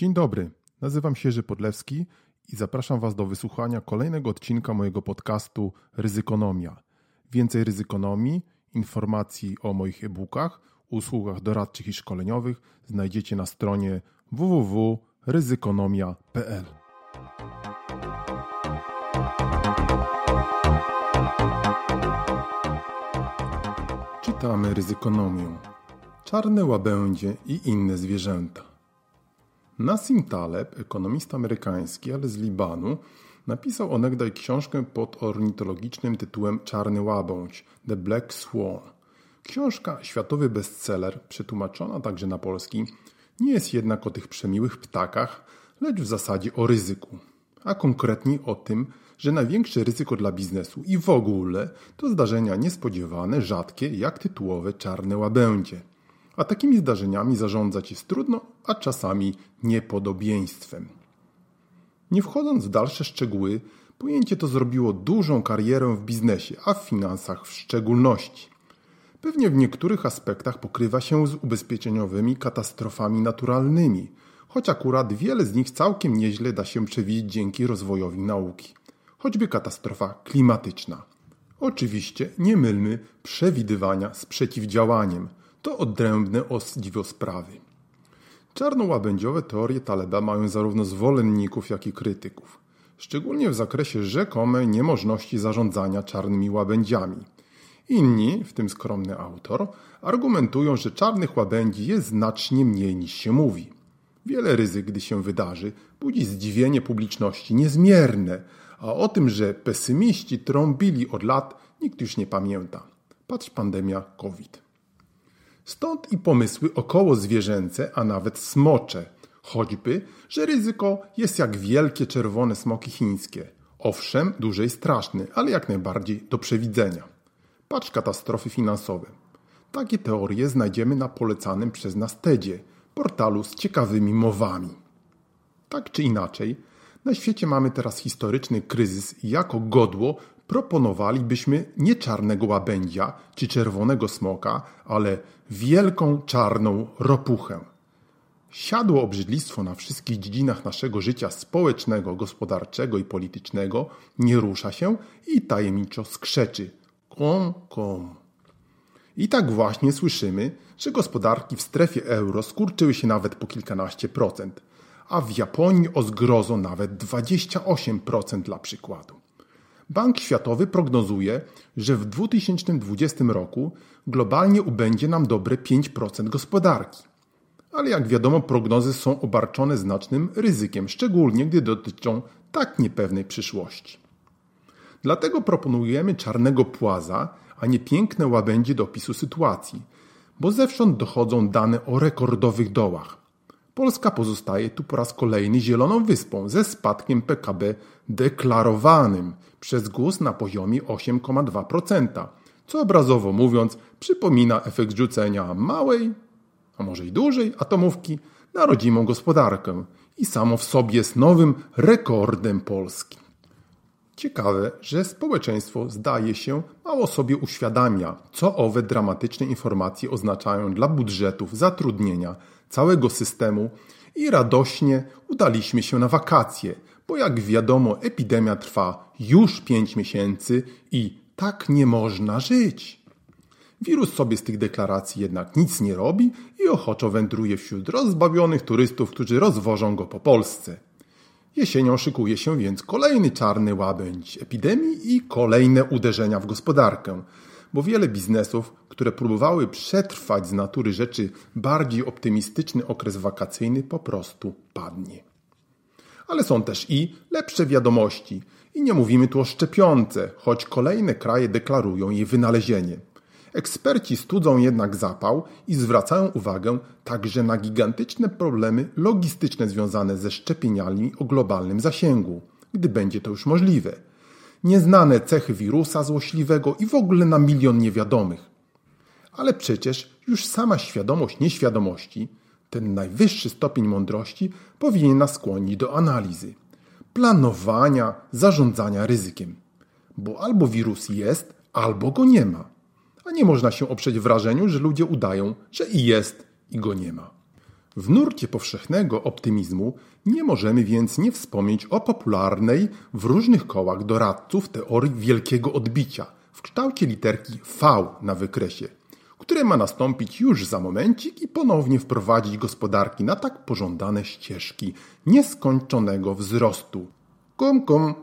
Dzień dobry, nazywam się Jerzy Podlewski i zapraszam Was do wysłuchania kolejnego odcinka mojego podcastu Ryzykonomia. Więcej ryzykonomii, informacji o moich e-bookach, usługach doradczych i szkoleniowych znajdziecie na stronie www.ryzykonomia.pl. Czytamy ryzykonomię. Czarne łabędzie i inne zwierzęta. Nassim Taleb, ekonomista amerykański, ale z Libanu, napisał onegdaj książkę pod ornitologicznym tytułem Czarny łabędź – The Black Swan. Książka, światowy bestseller, przetłumaczona także na polski, nie jest jednak o tych przemiłych ptakach, lecz w zasadzie o ryzyku. A konkretniej o tym, że największe ryzyko dla biznesu i w ogóle to zdarzenia niespodziewane, rzadkie, jak tytułowe czarne łabędzie – a takimi zdarzeniami zarządzać jest trudno, a czasami niepodobieństwem. Nie wchodząc w dalsze szczegóły, pojęcie to zrobiło dużą karierę w biznesie, a w finansach w szczególności. Pewnie w niektórych aspektach pokrywa się z ubezpieczeniowymi katastrofami naturalnymi, choć akurat wiele z nich całkiem nieźle da się przewidzieć dzięki rozwojowi nauki. Choćby katastrofa klimatyczna. Oczywiście nie mylmy przewidywania z przeciwdziałaniem – to odrębne sprawy. Czarnołabędziowe teorie Taleba mają zarówno zwolenników, jak i krytyków, szczególnie w zakresie rzekomej niemożności zarządzania czarnymi łabędziami. Inni, w tym skromny autor, argumentują, że czarnych łabędzi jest znacznie mniej niż się mówi. Wiele ryzyk, gdy się wydarzy, budzi zdziwienie publiczności niezmierne, a o tym, że pesymiści trąbili od lat, nikt już nie pamięta. Patrz pandemia COVID. Stąd i pomysły około zwierzęce, a nawet smocze. Choćby, że ryzyko jest jak wielkie czerwone smoki chińskie. Owszem, dłużej straszny, ale jak najbardziej do przewidzenia. Patrz katastrofy finansowe. Takie teorie znajdziemy na polecanym przez nas TEDzie, portalu z ciekawymi mowami. Tak czy inaczej, na świecie mamy teraz historyczny kryzys i jako godło proponowalibyśmy nie czarnego łabędzia czy czerwonego smoka, ale wielką czarną ropuchę. Siadło obrzydlistwo na wszystkich dziedzinach naszego życia społecznego, gospodarczego i politycznego, nie rusza się i tajemniczo skrzeczy. Kom, kom. I tak właśnie słyszymy, że gospodarki w strefie euro skurczyły się nawet po kilkanaście procent, a w Japonii o zgrozo nawet 28% dla przykładu. Bank Światowy prognozuje, że w 2020 roku globalnie ubędzie nam dobre 5% gospodarki. Ale jak wiadomo, prognozy są obarczone znacznym ryzykiem, szczególnie gdy dotyczą tak niepewnej przyszłości. Dlatego proponujemy czarnego płaza, a nie piękne łabędzie do sytuacji, bo zewsząd dochodzą dane o rekordowych dołach. Polska pozostaje tu po raz kolejny zieloną wyspą ze spadkiem PKB deklarowanym przez GUS na poziomie 8,2%, co obrazowo mówiąc przypomina efekt rzucenia małej, a może i dużej atomówki na rodzimą gospodarkę i samo w sobie jest nowym rekordem Polski. Ciekawe, że społeczeństwo zdaje się mało sobie uświadamia, co owe dramatyczne informacje oznaczają dla budżetów, zatrudnienia, całego systemu i radośnie udaliśmy się na wakacje, bo jak wiadomo, epidemia trwa już pięć miesięcy i tak nie można żyć. Wirus sobie z tych deklaracji jednak nic nie robi i ochoczo wędruje wśród rozbawionych turystów, którzy rozwożą go po Polsce. Jesienią szykuje się więc kolejny czarny łabędź epidemii i kolejne uderzenia w gospodarkę, bo wiele biznesów, które próbowały przetrwać z natury rzeczy bardziej optymistyczny okres wakacyjny, po prostu padnie. Ale są też i lepsze wiadomości. I nie mówimy tu o szczepionce, choć kolejne kraje deklarują jej wynalezienie. Eksperci studzą jednak zapał i zwracają uwagę także na gigantyczne problemy logistyczne związane ze szczepieniami o globalnym zasięgu, gdy będzie to już możliwe – nieznane cechy wirusa złośliwego i w ogóle na milion niewiadomych. Ale przecież już sama świadomość nieświadomości, ten najwyższy stopień mądrości, powinien nas skłonić do analizy, planowania, zarządzania ryzykiem. Bo albo wirus jest, albo go nie ma. A nie można się oprzeć wrażeniu, że ludzie udają, że i jest, i go nie ma. W nurcie powszechnego optymizmu nie możemy więc nie wspomnieć o popularnej w różnych kołach doradców teorii wielkiego odbicia w kształcie literki V na wykresie, które ma nastąpić już za momencik i ponownie wprowadzić gospodarki na tak pożądane ścieżki nieskończonego wzrostu. Kum kum,